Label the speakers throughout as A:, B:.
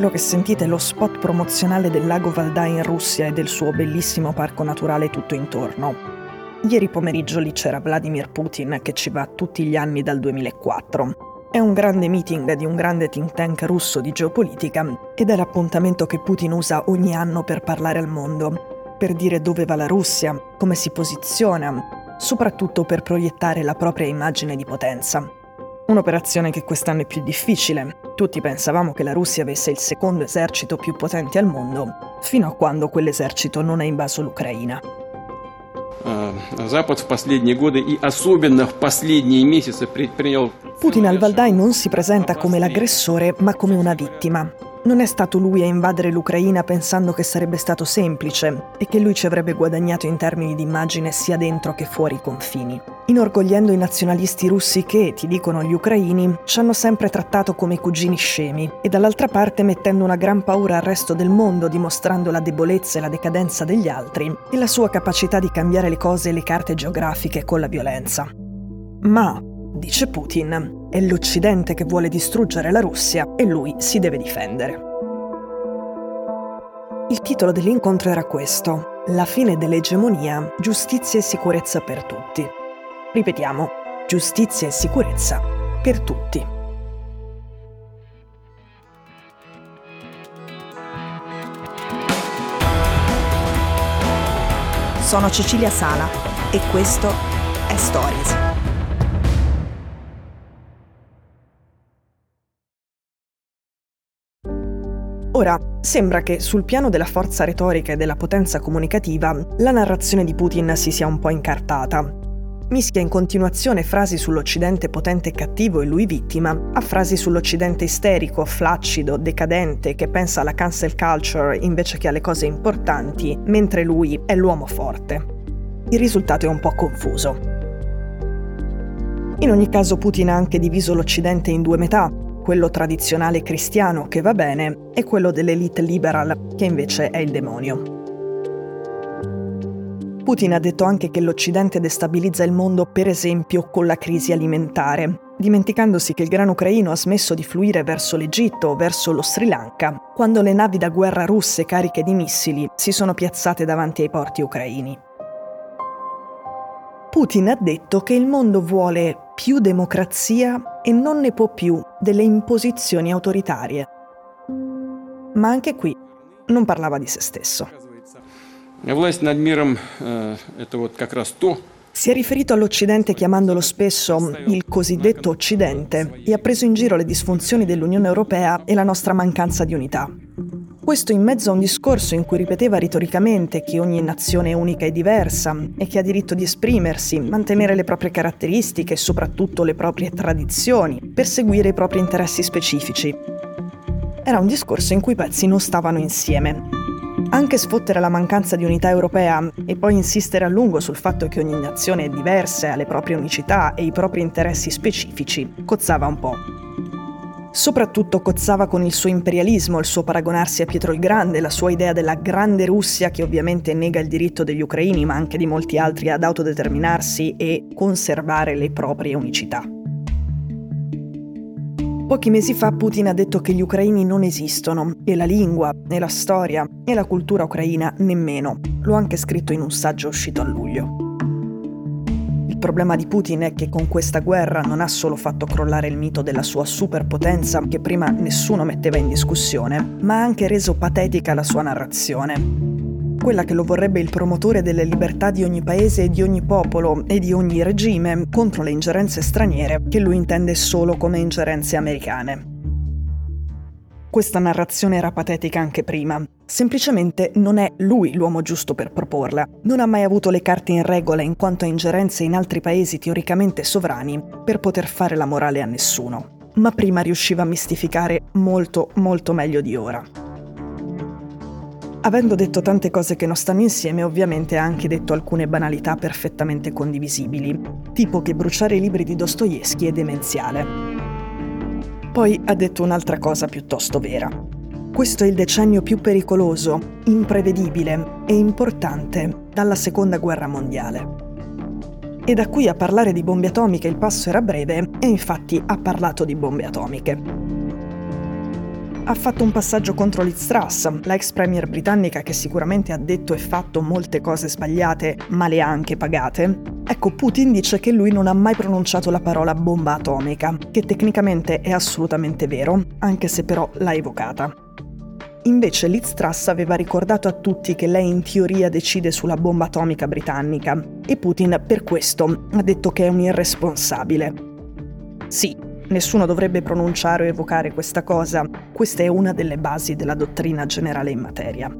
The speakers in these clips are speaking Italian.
A: quello che sentite è lo spot promozionale del lago Valdai in Russia e del suo bellissimo parco naturale tutto intorno. Ieri pomeriggio lì c'era Vladimir Putin che ci va tutti gli anni dal 2004. È un grande meeting di un grande think tank russo di geopolitica ed è l'appuntamento che Putin usa ogni anno per parlare al mondo, per dire dove va la Russia, come si posiziona, soprattutto per proiettare la propria immagine di potenza. Un'operazione che quest'anno è più difficile. Tutti pensavamo che la Russia avesse il secondo esercito più potente al mondo, fino a quando quell'esercito non ha invaso l'Ucraina. Putin al Valdai non si presenta come l'aggressore, ma come una vittima. Non è stato lui a invadere l'Ucraina pensando che sarebbe stato semplice e che lui ci avrebbe guadagnato in termini di immagine sia dentro che fuori i confini. Inorgogliendo i nazionalisti russi che, ti dicono gli ucraini, ci hanno sempre trattato come cugini scemi e dall'altra parte mettendo una gran paura al resto del mondo dimostrando la debolezza e la decadenza degli altri e la sua capacità di cambiare le cose e le carte geografiche con la violenza. Ma dice Putin, è l'Occidente che vuole distruggere la Russia e lui si deve difendere. Il titolo dell'incontro era questo, La fine dell'egemonia, giustizia e sicurezza per tutti. Ripetiamo, giustizia e sicurezza per tutti.
B: Sono Cecilia Sala e questo è Stories.
A: Ora, sembra che sul piano della forza retorica e della potenza comunicativa la narrazione di Putin si sia un po' incartata. Mischia in continuazione frasi sull'Occidente potente e cattivo e lui vittima a frasi sull'Occidente isterico, flaccido, decadente, che pensa alla cancel culture invece che alle cose importanti, mentre lui è l'uomo forte. Il risultato è un po' confuso. In ogni caso Putin ha anche diviso l'Occidente in due metà, quello tradizionale cristiano che va bene e quello dell'elite liberal che invece è il demonio. Putin ha detto anche che l'Occidente destabilizza il mondo per esempio con la crisi alimentare, dimenticandosi che il grano ucraino ha smesso di fluire verso l'Egitto o verso lo Sri Lanka quando le navi da guerra russe cariche di missili si sono piazzate davanti ai porti ucraini. Putin ha detto che il mondo vuole più democrazia e non ne può più delle imposizioni autoritarie. Ma anche qui non parlava di se stesso. Si è riferito all'Occidente chiamandolo spesso il cosiddetto Occidente e ha preso in giro le disfunzioni dell'Unione Europea e la nostra mancanza di unità. Questo in mezzo a un discorso in cui ripeteva retoricamente che ogni nazione è unica e diversa e che ha diritto di esprimersi, mantenere le proprie caratteristiche e soprattutto le proprie tradizioni, per seguire i propri interessi specifici. Era un discorso in cui i pezzi non stavano insieme. Anche sfottere la mancanza di unità europea e poi insistere a lungo sul fatto che ogni nazione è diversa ha le proprie unicità e i propri interessi specifici cozzava un po'. Soprattutto cozzava con il suo imperialismo, il suo paragonarsi a Pietro il Grande, la sua idea della grande Russia che ovviamente nega il diritto degli ucraini ma anche di molti altri ad autodeterminarsi e conservare le proprie unicità. Pochi mesi fa Putin ha detto che gli ucraini non esistono e la lingua, e la storia, e la cultura ucraina nemmeno. L'ho anche scritto in un saggio uscito a luglio problema di Putin è che con questa guerra non ha solo fatto crollare il mito della sua superpotenza, che prima nessuno metteva in discussione, ma ha anche reso patetica la sua narrazione. Quella che lo vorrebbe il promotore delle libertà di ogni paese e di ogni popolo e di ogni regime contro le ingerenze straniere che lui intende solo come ingerenze americane. Questa narrazione era patetica anche prima. Semplicemente non è lui l'uomo giusto per proporla. Non ha mai avuto le carte in regola in quanto a ingerenze in altri paesi teoricamente sovrani per poter fare la morale a nessuno. Ma prima riusciva a mistificare molto, molto meglio di ora. Avendo detto tante cose che non stanno insieme, ovviamente ha anche detto alcune banalità perfettamente condivisibili, tipo che bruciare i libri di Dostoevsky è demenziale. Poi ha detto un'altra cosa piuttosto vera. Questo è il decennio più pericoloso, imprevedibile e importante dalla seconda guerra mondiale. E da qui a parlare di bombe atomiche il passo era breve e infatti ha parlato di bombe atomiche. Ha fatto un passaggio contro Liz Truss, la ex premier britannica che sicuramente ha detto e fatto molte cose sbagliate, ma le ha anche pagate. Ecco, Putin dice che lui non ha mai pronunciato la parola bomba atomica, che tecnicamente è assolutamente vero, anche se però l'ha evocata. Invece Liz Truss aveva ricordato a tutti che lei in teoria decide sulla bomba atomica britannica e Putin per questo ha detto che è un irresponsabile. Sì, nessuno dovrebbe pronunciare o evocare questa cosa, questa è una delle basi della dottrina generale in materia.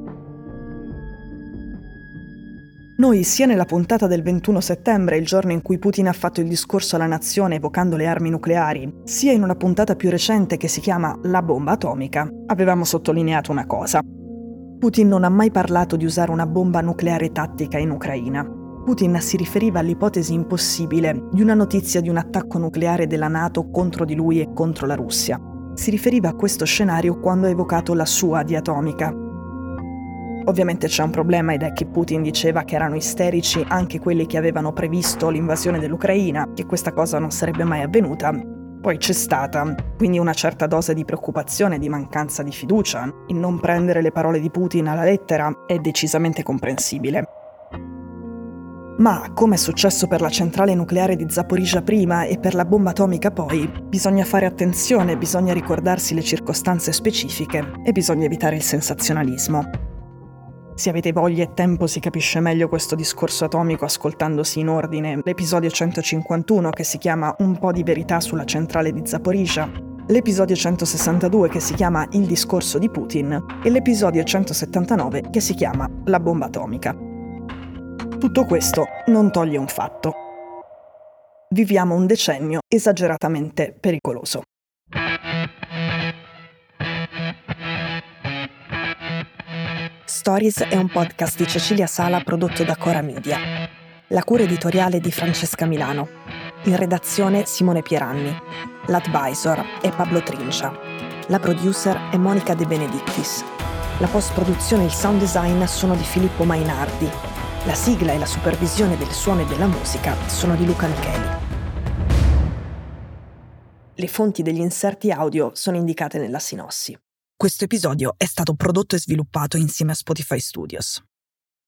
A: Noi, sia nella puntata del 21 settembre, il giorno in cui Putin ha fatto il discorso alla nazione evocando le armi nucleari, sia in una puntata più recente che si chiama La bomba atomica, avevamo sottolineato una cosa. Putin non ha mai parlato di usare una bomba nucleare tattica in Ucraina. Putin si riferiva all'ipotesi impossibile di una notizia di un attacco nucleare della Nato contro di lui e contro la Russia. Si riferiva a questo scenario quando ha evocato la sua di atomica, Ovviamente c'è un problema ed è che Putin diceva che erano isterici anche quelli che avevano previsto l'invasione dell'Ucraina, che questa cosa non sarebbe mai avvenuta. Poi c'è stata, quindi una certa dose di preoccupazione di mancanza di fiducia. Il non prendere le parole di Putin alla lettera è decisamente comprensibile. Ma, come è successo per la centrale nucleare di Zaporizhia prima e per la bomba atomica poi, bisogna fare attenzione, bisogna ricordarsi le circostanze specifiche e bisogna evitare il sensazionalismo. Se avete voglia e tempo si capisce meglio questo discorso atomico ascoltandosi in ordine l'episodio 151 che si chiama Un po' di verità sulla centrale di Zaporizhia, l'episodio 162 che si chiama Il discorso di Putin e l'episodio 179 che si chiama La bomba atomica. Tutto questo non toglie un fatto. Viviamo un decennio esageratamente pericoloso.
B: Stories è un podcast di Cecilia Sala prodotto da Cora Media. La cura editoriale di Francesca Milano. In redazione Simone Pieranni. L'advisor è Pablo Trincia. La producer è Monica De Benedictis. La post-produzione e il sound design sono di Filippo Mainardi. La sigla e la supervisione del suono e della musica sono di Luca Micheli. Le fonti degli inserti audio sono indicate nella sinossi. Questo episodio è stato prodotto e sviluppato insieme a Spotify Studios.